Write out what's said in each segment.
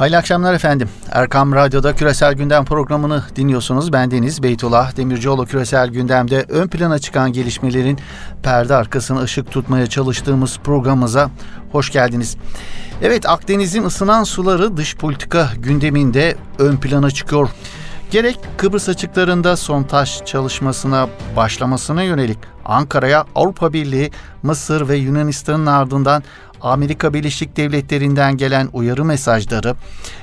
Hayırlı akşamlar efendim. Erkam Radyo'da Küresel Gündem programını dinliyorsunuz. Ben Deniz Beytullah Demircioğlu Küresel Gündem'de ön plana çıkan gelişmelerin perde arkasına ışık tutmaya çalıştığımız programımıza hoş geldiniz. Evet Akdeniz'in ısınan suları dış politika gündeminde ön plana çıkıyor. Gerek Kıbrıs açıklarında sontaj çalışmasına başlamasına yönelik Ankara'ya Avrupa Birliği, Mısır ve Yunanistan'ın ardından Amerika Birleşik Devletleri'nden gelen uyarı mesajları,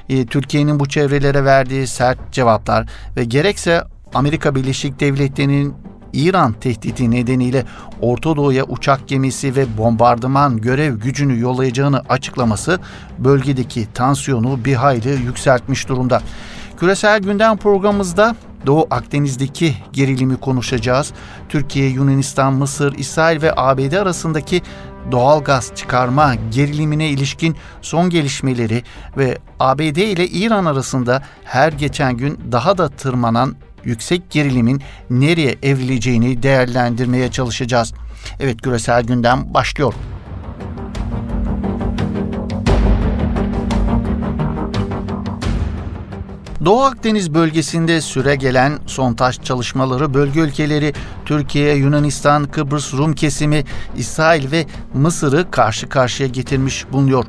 e, Türkiye'nin bu çevrelere verdiği sert cevaplar ve gerekse Amerika Birleşik Devletleri'nin İran tehdidi nedeniyle Orta Doğu'ya uçak gemisi ve bombardıman görev gücünü yollayacağını açıklaması bölgedeki tansiyonu bir hayli yükseltmiş durumda. Küresel gündem programımızda Doğu Akdeniz'deki gerilimi konuşacağız. Türkiye, Yunanistan, Mısır, İsrail ve ABD arasındaki doğal gaz çıkarma gerilimine ilişkin son gelişmeleri ve ABD ile İran arasında her geçen gün daha da tırmanan yüksek gerilimin nereye evrileceğini değerlendirmeye çalışacağız. Evet küresel gündem başlıyor. Doğu Akdeniz bölgesinde süre gelen sontaj çalışmaları bölge ülkeleri Türkiye, Yunanistan, Kıbrıs Rum kesimi, İsrail ve Mısır'ı karşı karşıya getirmiş bulunuyor.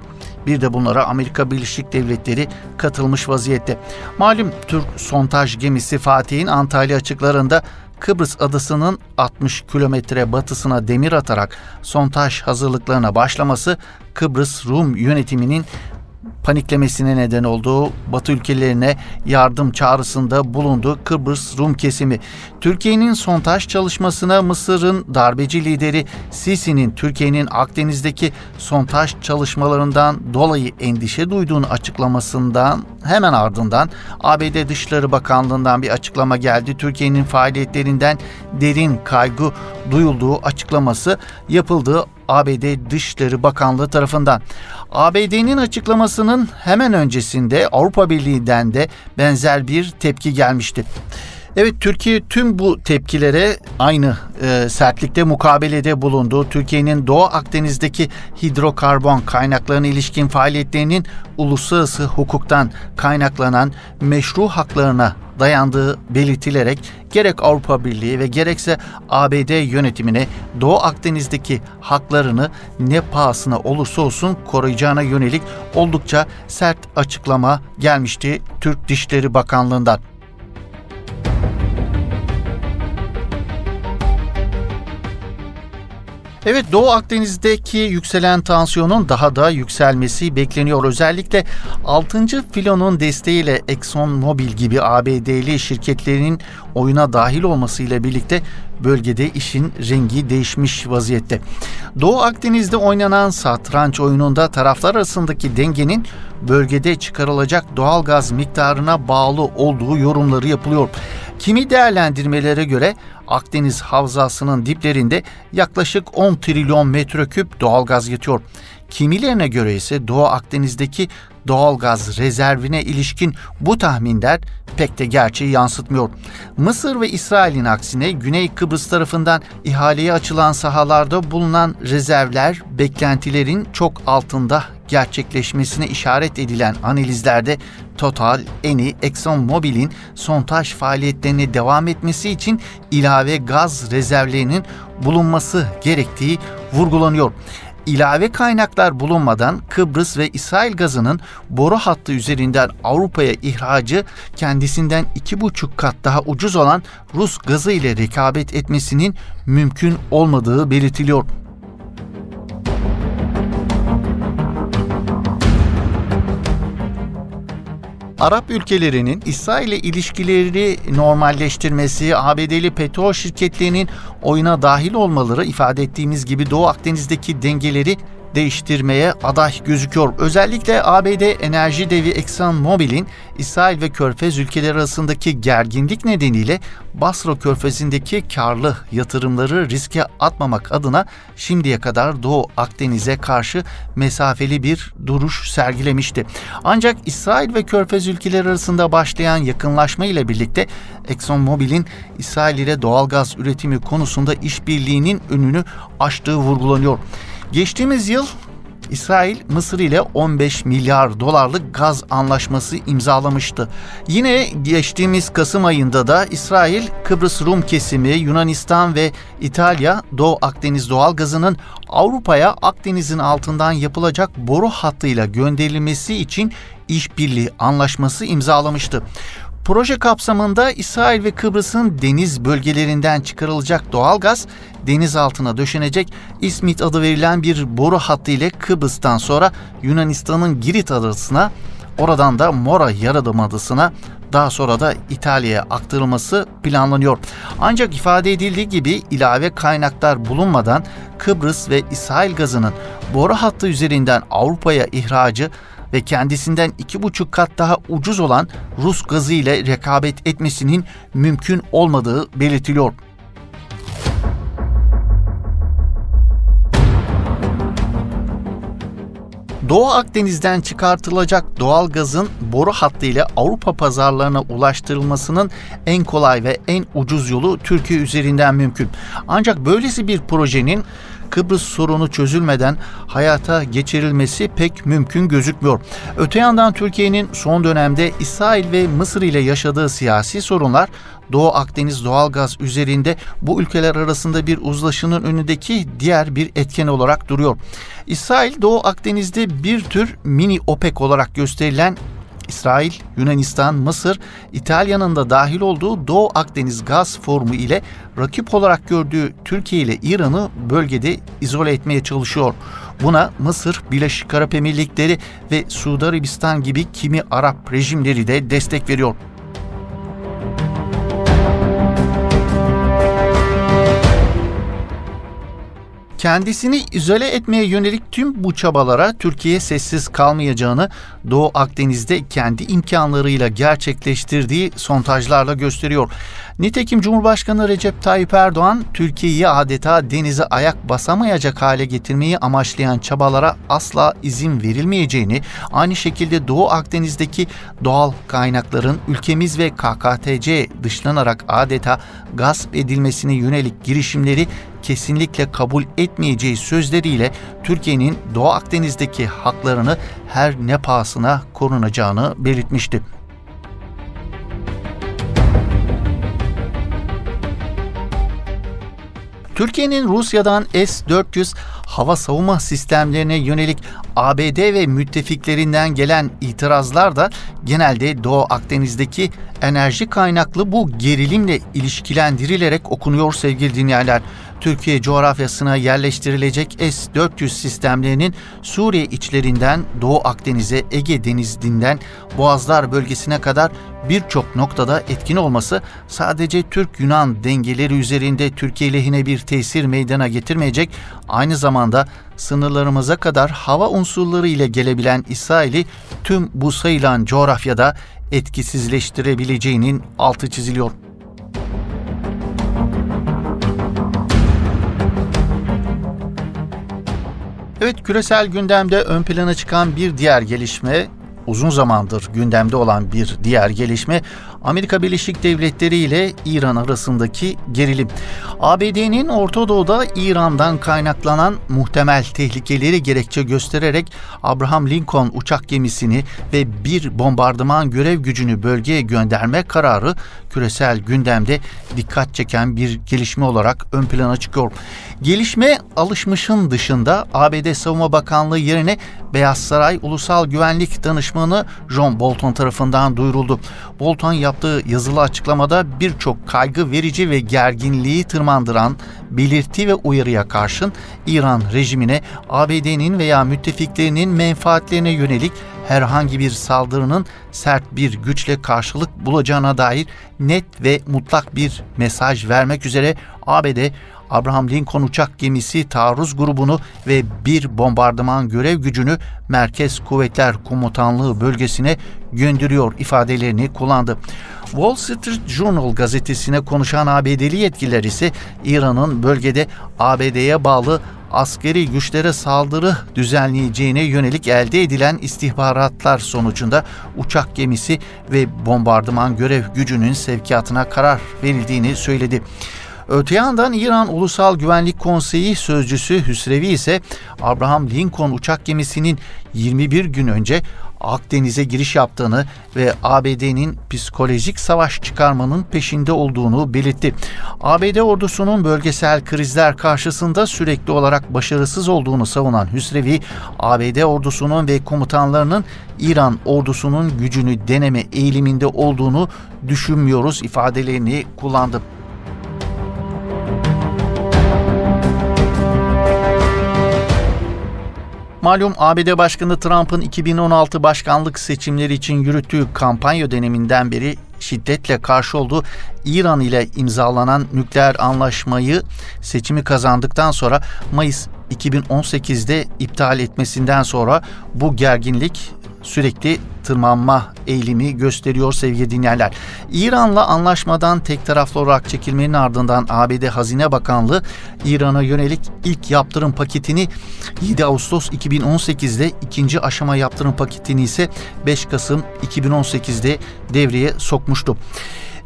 Bir de bunlara Amerika Birleşik Devletleri katılmış vaziyette. Malum Türk sontaj gemisi Fatih'in Antalya açıklarında Kıbrıs adasının 60 kilometre batısına demir atarak sontaj hazırlıklarına başlaması Kıbrıs Rum yönetiminin paniklemesine neden olduğu Batı ülkelerine yardım çağrısında bulundu Kıbrıs Rum kesimi. Türkiye'nin sontaj çalışmasına Mısır'ın darbeci lideri Sisi'nin Türkiye'nin Akdeniz'deki sontaj çalışmalarından dolayı endişe duyduğunu açıklamasından hemen ardından ABD Dışişleri Bakanlığı'ndan bir açıklama geldi. Türkiye'nin faaliyetlerinden derin kaygı duyulduğu açıklaması yapıldı ABD Dışişleri Bakanlığı tarafından. ABD'nin açıklamasının hemen öncesinde Avrupa Birliği'nden de benzer bir tepki gelmişti. Evet Türkiye tüm bu tepkilere aynı e, sertlikte mukabelede bulundu. Türkiye'nin Doğu Akdeniz'deki hidrokarbon kaynaklarına ilişkin faaliyetlerinin uluslararası hukuktan kaynaklanan meşru haklarına dayandığı belirtilerek gerek Avrupa Birliği ve gerekse ABD yönetimine Doğu Akdeniz'deki haklarını ne pahasına olursa olsun koruyacağına yönelik oldukça sert açıklama gelmişti Türk Dışişleri Bakanlığı'ndan. Evet Doğu Akdeniz'deki yükselen tansiyonun daha da yükselmesi bekleniyor. Özellikle 6. filonun desteğiyle Exxon Mobil gibi ABD'li şirketlerinin oyuna dahil olmasıyla birlikte bölgede işin rengi değişmiş vaziyette. Doğu Akdeniz'de oynanan satranç oyununda taraflar arasındaki dengenin bölgede çıkarılacak doğal gaz miktarına bağlı olduğu yorumları yapılıyor. Kimi değerlendirmelere göre Akdeniz havzasının diplerinde yaklaşık 10 trilyon metreküp doğalgaz yatıyor. Kimilerine göre ise Doğu Akdeniz'deki doğalgaz rezervine ilişkin bu tahminler pek de gerçeği yansıtmıyor. Mısır ve İsrail'in aksine Güney Kıbrıs tarafından ihaleye açılan sahalarda bulunan rezervler beklentilerin çok altında gerçekleşmesine işaret edilen analizlerde Total, Eni, Exxon Mobil'in sontaj faaliyetlerine devam etmesi için ilave gaz rezervlerinin bulunması gerektiği vurgulanıyor ilave kaynaklar bulunmadan Kıbrıs ve İsrail gazının boru hattı üzerinden Avrupa'ya ihracı kendisinden iki buçuk kat daha ucuz olan Rus gazı ile rekabet etmesinin mümkün olmadığı belirtiliyor. Arap ülkelerinin İsrail ile ilişkileri normalleştirmesi, ABD'li petrol şirketlerinin oyuna dahil olmaları ifade ettiğimiz gibi Doğu Akdeniz'deki dengeleri değiştirmeye aday gözüküyor. Özellikle ABD enerji devi Exxon Mobil'in İsrail ve Körfez ülkeleri arasındaki gerginlik nedeniyle Basra Körfezi'ndeki karlı yatırımları riske atmamak adına şimdiye kadar Doğu Akdeniz'e karşı mesafeli bir duruş sergilemişti. Ancak İsrail ve Körfez ülkeleri arasında başlayan yakınlaşma ile birlikte Exxon Mobil'in İsrail ile doğalgaz üretimi konusunda işbirliğinin önünü açtığı vurgulanıyor. Geçtiğimiz yıl İsrail Mısır ile 15 milyar dolarlık gaz anlaşması imzalamıştı. Yine geçtiğimiz Kasım ayında da İsrail, Kıbrıs Rum kesimi, Yunanistan ve İtalya Doğu Akdeniz doğal gazının Avrupa'ya Akdeniz'in altından yapılacak boru hattıyla gönderilmesi için işbirliği anlaşması imzalamıştı. Proje kapsamında İsrail ve Kıbrıs'ın deniz bölgelerinden çıkarılacak doğalgaz deniz altına döşenecek İsmit adı verilen bir boru hattı ile Kıbrıs'tan sonra Yunanistan'ın Girit adasına oradan da Mora Yarımadası'na daha sonra da İtalya'ya aktarılması planlanıyor. Ancak ifade edildiği gibi ilave kaynaklar bulunmadan Kıbrıs ve İsrail gazının boru hattı üzerinden Avrupa'ya ihracı ve kendisinden iki buçuk kat daha ucuz olan Rus gazı ile rekabet etmesinin mümkün olmadığı belirtiliyor. Doğu Akdeniz'den çıkartılacak doğal gazın boru hattı ile Avrupa pazarlarına ulaştırılmasının en kolay ve en ucuz yolu Türkiye üzerinden mümkün. Ancak böylesi bir projenin Kıbrıs sorunu çözülmeden hayata geçirilmesi pek mümkün gözükmüyor. Öte yandan Türkiye'nin son dönemde İsrail ve Mısır ile yaşadığı siyasi sorunlar Doğu Akdeniz doğalgaz üzerinde bu ülkeler arasında bir uzlaşının önündeki diğer bir etken olarak duruyor. İsrail Doğu Akdeniz'de bir tür mini OPEC olarak gösterilen İsrail, Yunanistan, Mısır, İtalya'nın da dahil olduğu Doğu Akdeniz Gaz Forumu ile rakip olarak gördüğü Türkiye ile İran'ı bölgede izole etmeye çalışıyor. Buna Mısır, Birleşik Arap Emirlikleri ve Suudi Arabistan gibi kimi Arap rejimleri de destek veriyor. Kendisini izole etmeye yönelik tüm bu çabalara Türkiye sessiz kalmayacağını Doğu Akdeniz'de kendi imkanlarıyla gerçekleştirdiği sontajlarla gösteriyor. Nitekim Cumhurbaşkanı Recep Tayyip Erdoğan Türkiye'yi adeta denize ayak basamayacak hale getirmeyi amaçlayan çabalara asla izin verilmeyeceğini, aynı şekilde Doğu Akdeniz'deki doğal kaynakların ülkemiz ve KKTC dışlanarak adeta gasp edilmesine yönelik girişimleri kesinlikle kabul etmeyeceği sözleriyle Türkiye'nin Doğu Akdeniz'deki haklarını her ne pahasına korunacağını belirtmişti. Türkiye'nin Rusya'dan S-400 hava savunma sistemlerine yönelik ABD ve müttefiklerinden gelen itirazlar da genelde Doğu Akdeniz'deki enerji kaynaklı bu gerilimle ilişkilendirilerek okunuyor sevgili dinleyenler. Türkiye coğrafyasına yerleştirilecek S-400 sistemlerinin Suriye içlerinden Doğu Akdeniz'e, Ege Denizi'nden Boğazlar bölgesine kadar birçok noktada etkin olması sadece Türk-Yunan dengeleri üzerinde Türkiye lehine bir tesir meydana getirmeyecek, aynı zamanda sınırlarımıza kadar hava unsurları ile gelebilen İsrail'i tüm bu sayılan coğrafyada etkisizleştirebileceğinin altı çiziliyor. Evet küresel gündemde ön plana çıkan bir diğer gelişme uzun zamandır gündemde olan bir diğer gelişme Amerika Birleşik Devletleri ile İran arasındaki gerilim. ABD'nin Orta Doğu'da İran'dan kaynaklanan muhtemel tehlikeleri gerekçe göstererek Abraham Lincoln uçak gemisini ve bir bombardıman görev gücünü bölgeye gönderme kararı küresel gündemde dikkat çeken bir gelişme olarak ön plana çıkıyor. Gelişme alışmışın dışında ABD Savunma Bakanlığı yerine Beyaz Saray Ulusal Güvenlik Danışmanı John Bolton tarafından duyuruldu. Bolton yaptığı yazılı açıklamada birçok kaygı verici ve gerginliği tırmandıran belirti ve uyarıya karşın İran rejimine ABD'nin veya müttefiklerinin menfaatlerine yönelik herhangi bir saldırının sert bir güçle karşılık bulacağına dair net ve mutlak bir mesaj vermek üzere ABD Abraham Lincoln uçak gemisi taarruz grubunu ve bir bombardıman görev gücünü Merkez Kuvvetler Komutanlığı bölgesine gönderiyor ifadelerini kullandı. Wall Street Journal gazetesine konuşan ABD'li yetkililer ise İran'ın bölgede ABD'ye bağlı askeri güçlere saldırı düzenleyeceğine yönelik elde edilen istihbaratlar sonucunda uçak gemisi ve bombardıman görev gücünün sevkiyatına karar verildiğini söyledi. Öte yandan İran Ulusal Güvenlik Konseyi sözcüsü Hüsrevi ise Abraham Lincoln uçak gemisinin 21 gün önce Akdeniz'e giriş yaptığını ve ABD'nin psikolojik savaş çıkarmanın peşinde olduğunu belirtti. ABD ordusunun bölgesel krizler karşısında sürekli olarak başarısız olduğunu savunan Hüsrevi, ABD ordusunun ve komutanlarının İran ordusunun gücünü deneme eğiliminde olduğunu düşünmüyoruz ifadelerini kullandı. Malum ABD Başkanı Trump'ın 2016 başkanlık seçimleri için yürüttüğü kampanya döneminden beri şiddetle karşı olduğu İran ile imzalanan nükleer anlaşmayı seçimi kazandıktan sonra Mayıs 2018'de iptal etmesinden sonra bu gerginlik sürekli tırmanma eğilimi gösteriyor sevgili dinleyenler. İran'la anlaşmadan tek taraflı olarak çekilmenin ardından ABD Hazine Bakanlığı İran'a yönelik ilk yaptırım paketini 7 Ağustos 2018'de ikinci aşama yaptırım paketini ise 5 Kasım 2018'de devreye sokmuştu.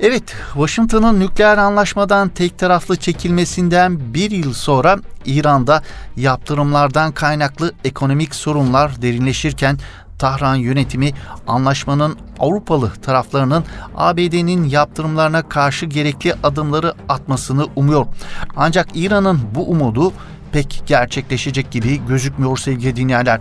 Evet, Washington'ın nükleer anlaşmadan tek taraflı çekilmesinden bir yıl sonra İran'da yaptırımlardan kaynaklı ekonomik sorunlar derinleşirken Tahran yönetimi anlaşmanın Avrupalı taraflarının ABD'nin yaptırımlarına karşı gerekli adımları atmasını umuyor. Ancak İran'ın bu umudu pek gerçekleşecek gibi gözükmüyor sevgili dinleyenler.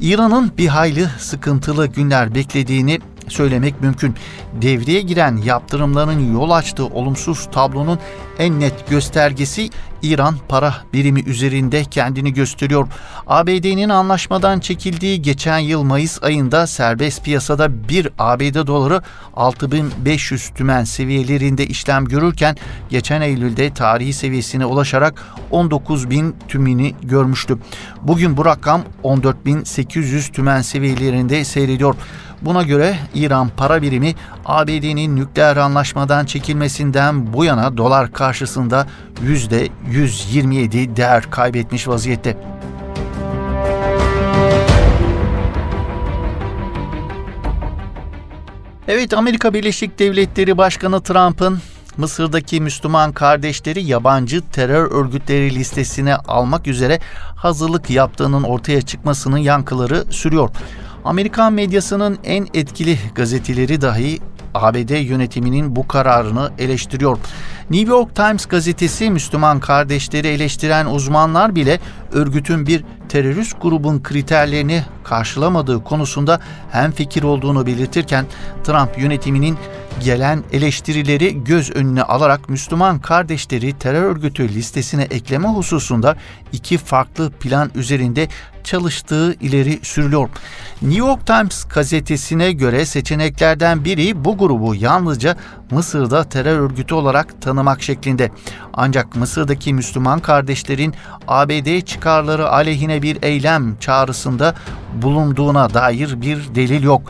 İran'ın bir hayli sıkıntılı günler beklediğini söylemek mümkün. Devreye giren yaptırımların yol açtığı olumsuz tablonun en net göstergesi İran para birimi üzerinde kendini gösteriyor. ABD'nin anlaşmadan çekildiği geçen yıl Mayıs ayında serbest piyasada bir ABD doları 6500 tümen seviyelerinde işlem görürken geçen Eylül'de tarihi seviyesine ulaşarak 19000 tümini görmüştü. Bugün bu rakam 14800 tümen seviyelerinde seyrediyor. Buna göre İran para birimi ABD'nin nükleer anlaşmadan çekilmesinden bu yana dolar karşısında %127 değer kaybetmiş vaziyette. Evet Amerika Birleşik Devletleri Başkanı Trump'ın Mısır'daki Müslüman kardeşleri yabancı terör örgütleri listesine almak üzere hazırlık yaptığının ortaya çıkmasının yankıları sürüyor. Amerikan medyasının en etkili gazeteleri dahi ABD yönetiminin bu kararını eleştiriyor. New York Times gazetesi Müslüman kardeşleri eleştiren uzmanlar bile örgütün bir terörist grubun kriterlerini karşılamadığı konusunda hem fikir olduğunu belirtirken Trump yönetiminin gelen eleştirileri göz önüne alarak Müslüman kardeşleri terör örgütü listesine ekleme hususunda iki farklı plan üzerinde çalıştığı ileri sürülüyor. New York Times gazetesine göre seçeneklerden biri bu grubu yalnızca Mısır'da terör örgütü olarak tanımak şeklinde. Ancak Mısır'daki Müslüman kardeşlerin ABD çıkarları aleyhine bir eylem çağrısında bulunduğuna dair bir delil yok.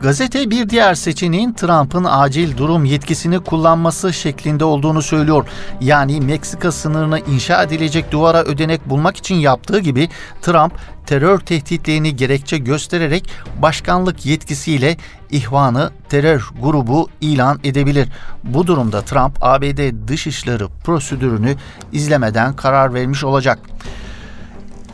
Gazete bir diğer seçeneğin Trump'ın acil durum yetkisini kullanması şeklinde olduğunu söylüyor. Yani Meksika sınırına inşa edilecek duvara ödenek bulmak için yaptığı gibi Trump terör tehditlerini gerekçe göstererek başkanlık yetkisiyle ihvanı terör grubu ilan edebilir. Bu durumda Trump ABD dışişleri prosedürünü izlemeden karar vermiş olacak.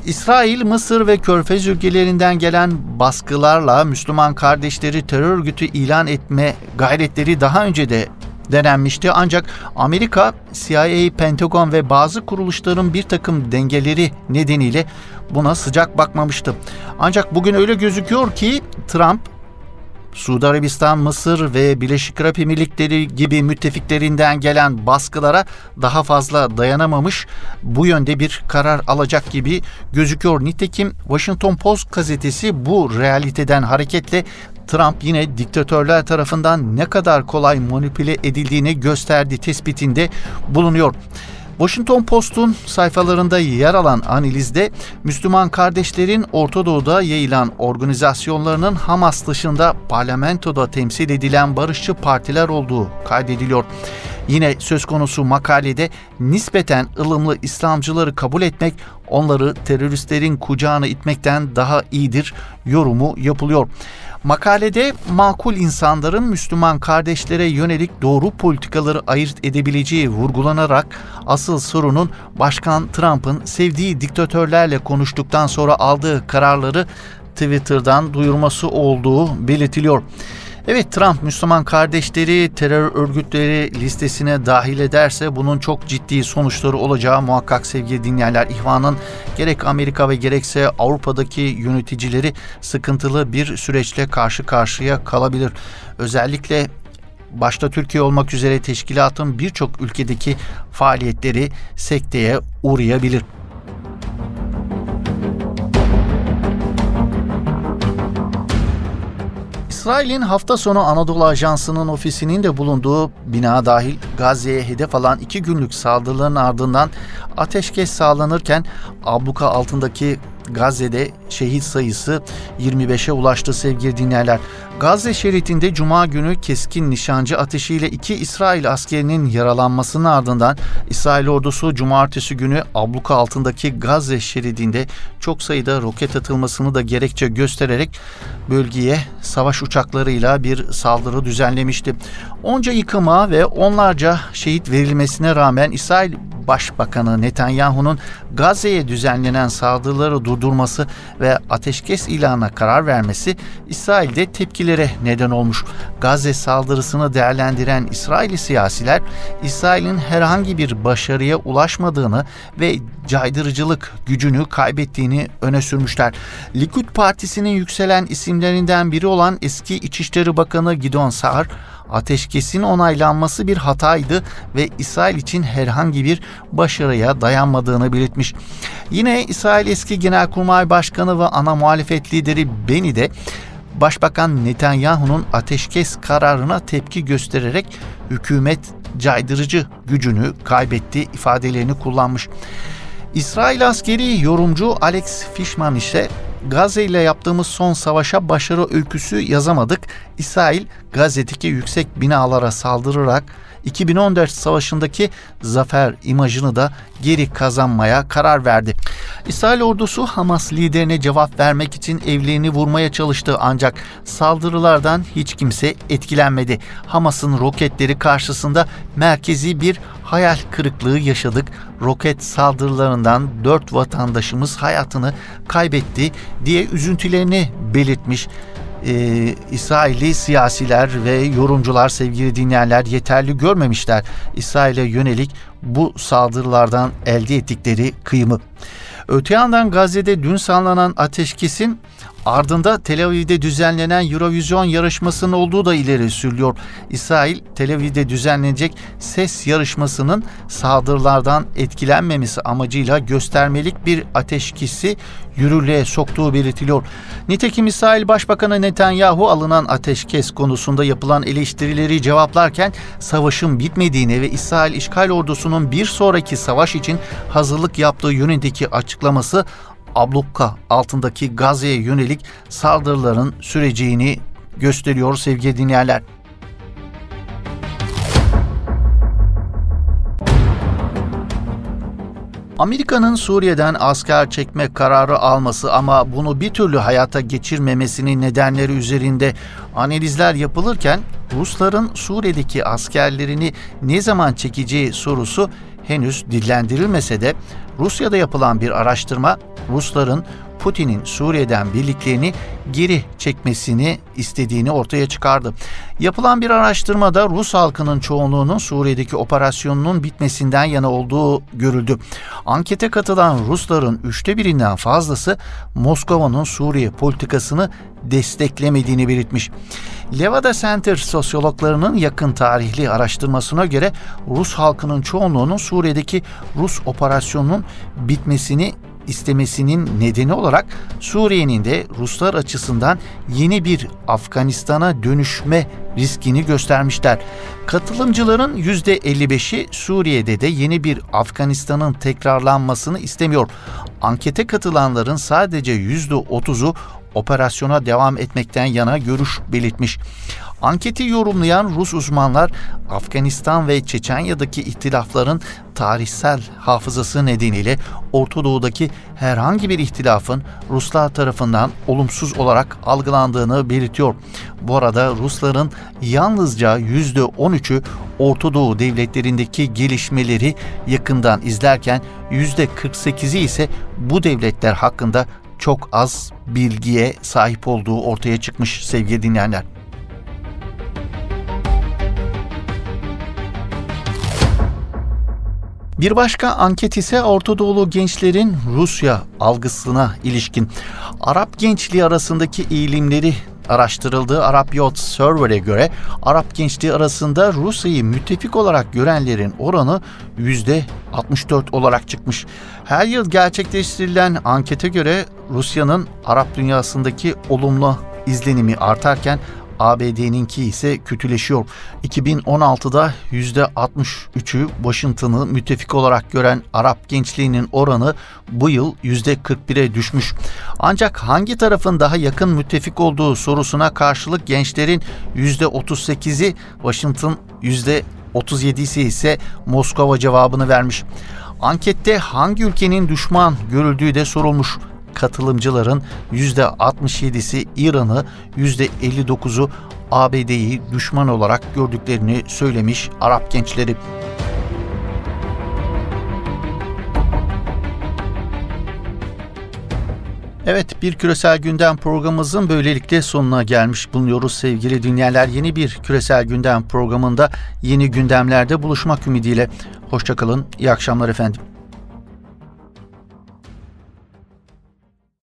İsrail, Mısır ve Körfez ülkelerinden gelen baskılarla Müslüman kardeşleri terör örgütü ilan etme gayretleri daha önce de denenmişti. Ancak Amerika, CIA, Pentagon ve bazı kuruluşların bir takım dengeleri nedeniyle buna sıcak bakmamıştı. Ancak bugün öyle gözüküyor ki Trump Suudi Arabistan, Mısır ve Birleşik Arap Emirlikleri gibi müttefiklerinden gelen baskılara daha fazla dayanamamış, bu yönde bir karar alacak gibi gözüküyor. Nitekim Washington Post gazetesi bu realiteden hareketle Trump yine diktatörler tarafından ne kadar kolay manipüle edildiğini gösterdi tespitinde bulunuyor. Washington Post'un sayfalarında yer alan analizde Müslüman kardeşlerin Orta Doğu'da yayılan organizasyonlarının Hamas dışında parlamentoda temsil edilen barışçı partiler olduğu kaydediliyor. Yine söz konusu makalede nispeten ılımlı İslamcıları kabul etmek onları teröristlerin kucağına itmekten daha iyidir yorumu yapılıyor. Makalede makul insanların Müslüman kardeşlere yönelik doğru politikaları ayırt edebileceği vurgulanarak asıl sorunun Başkan Trump'ın sevdiği diktatörlerle konuştuktan sonra aldığı kararları Twitter'dan duyurması olduğu belirtiliyor. Evet Trump Müslüman kardeşleri terör örgütleri listesine dahil ederse bunun çok ciddi sonuçları olacağı muhakkak sevgili dinleyenler. İhvanın gerek Amerika ve gerekse Avrupa'daki yöneticileri sıkıntılı bir süreçle karşı karşıya kalabilir. Özellikle başta Türkiye olmak üzere teşkilatın birçok ülkedeki faaliyetleri sekteye uğrayabilir. İsrail'in hafta sonu Anadolu Ajansı'nın ofisinin de bulunduğu bina dahil Gazze'ye hedef alan iki günlük saldırıların ardından ateşkes sağlanırken abluka altındaki Gazze'de şehit sayısı 25'e ulaştı sevgili dinleyenler. Gazze şeridinde Cuma günü keskin nişancı ateşiyle iki İsrail askerinin yaralanmasının ardından İsrail ordusu Cumartesi günü abluka altındaki Gazze şeridinde çok sayıda roket atılmasını da gerekçe göstererek bölgeye savaş uçaklarıyla bir saldırı düzenlemişti. Onca yıkıma ve onlarca şehit verilmesine rağmen İsrail Başbakanı Netanyahu'nun Gazze'ye düzenlenen saldırıları durdurması ve ateşkes ilanına karar vermesi İsrail'de tepkilere neden olmuş. Gazze saldırısını değerlendiren İsraili siyasiler İsrail'in herhangi bir başarıya ulaşmadığını ve caydırıcılık gücünü kaybettiğini öne sürmüşler. Likud Partisi'nin yükselen isimlerinden biri olan eski İçişleri Bakanı Gidon Saar ateşkesin onaylanması bir hataydı ve İsrail için herhangi bir başarıya dayanmadığını belirtmiş. Yine İsrail eski Genelkurmay Başkanı ve ana muhalefet lideri Beni de Başbakan Netanyahu'nun ateşkes kararına tepki göstererek hükümet caydırıcı gücünü kaybetti ifadelerini kullanmış. İsrail askeri yorumcu Alex Fishman ise Gazze ile yaptığımız son savaşa başarı öyküsü yazamadık. İsrail Gazze'deki yüksek binalara saldırarak 2014 savaşındaki zafer imajını da geri kazanmaya karar verdi. İsrail ordusu Hamas liderine cevap vermek için evlerini vurmaya çalıştı ancak saldırılardan hiç kimse etkilenmedi. Hamas'ın roketleri karşısında merkezi bir hayal kırıklığı yaşadık. Roket saldırılarından dört vatandaşımız hayatını kaybetti diye üzüntülerini belirtmiş e, İsrailli siyasiler ve yorumcular sevgili dinleyenler yeterli görmemişler İsrail'e yönelik bu saldırılardan elde ettikleri kıyımı. Öte yandan Gazze'de dün sağlanan ateşkesin ardında Tel Aviv'de düzenlenen Eurovision yarışmasının olduğu da ileri sürülüyor. İsrail, Tel Aviv'de düzenlenecek ses yarışmasının saldırılardan etkilenmemesi amacıyla göstermelik bir ateşkesi yürürlüğe soktuğu belirtiliyor. Nitekim İsrail Başbakanı Netanyahu alınan ateşkes konusunda yapılan eleştirileri cevaplarken savaşın bitmediğini ve İsrail işgal ordusunun bir sonraki savaş için hazırlık yaptığı yönündeki açıklaması ablukka altındaki Gazze'ye yönelik saldırıların süreceğini gösteriyor sevgili dinleyenler. Amerika'nın Suriye'den asker çekme kararı alması ama bunu bir türlü hayata geçirmemesinin nedenleri üzerinde analizler yapılırken Rusların Suriye'deki askerlerini ne zaman çekeceği sorusu henüz dillendirilmese de Rusya'da yapılan bir araştırma Rusların Putin'in Suriye'den birliklerini geri çekmesini istediğini ortaya çıkardı. Yapılan bir araştırmada Rus halkının çoğunluğunun Suriye'deki operasyonunun bitmesinden yana olduğu görüldü. Ankete katılan Rusların üçte birinden fazlası Moskova'nın Suriye politikasını desteklemediğini belirtmiş. Levada Center sosyologlarının yakın tarihli araştırmasına göre Rus halkının çoğunluğunun Suriye'deki Rus operasyonunun bitmesini istemesinin nedeni olarak Suriye'nin de Ruslar açısından yeni bir Afganistan'a dönüşme riskini göstermişler. Katılımcıların %55'i Suriye'de de yeni bir Afganistan'ın tekrarlanmasını istemiyor. Ankete katılanların sadece %30'u operasyona devam etmekten yana görüş belirtmiş. Anketi yorumlayan Rus uzmanlar Afganistan ve Çeçenya'daki ihtilafların tarihsel hafızası nedeniyle Orta Doğu'daki herhangi bir ihtilafın Ruslar tarafından olumsuz olarak algılandığını belirtiyor. Bu arada Rusların yalnızca %13'ü Orta Doğu devletlerindeki gelişmeleri yakından izlerken %48'i ise bu devletler hakkında çok az bilgiye sahip olduğu ortaya çıkmış sevgili dinleyenler. Bir başka anket ise Orta gençlerin Rusya algısına ilişkin. Arap gençliği arasındaki eğilimleri araştırıldığı Arap Youth Survey'e göre Arap gençliği arasında Rusya'yı müttefik olarak görenlerin oranı %64 olarak çıkmış. Her yıl gerçekleştirilen ankete göre Rusya'nın Arap dünyasındaki olumlu izlenimi artarken ABD'ninki ise kötüleşiyor. 2016'da %63'ü Washington'ı müttefik olarak gören Arap gençliğinin oranı bu yıl %41'e düşmüş. Ancak hangi tarafın daha yakın müttefik olduğu sorusuna karşılık gençlerin %38'i Washington, %37'si ise Moskova cevabını vermiş. Ankette hangi ülkenin düşman görüldüğü de sorulmuş katılımcıların %67'si İran'ı, %59'u ABD'yi düşman olarak gördüklerini söylemiş Arap gençleri. Evet bir küresel gündem programımızın böylelikle sonuna gelmiş bulunuyoruz sevgili dinleyenler. Yeni bir küresel gündem programında yeni gündemlerde buluşmak ümidiyle. Hoşçakalın, iyi akşamlar efendim.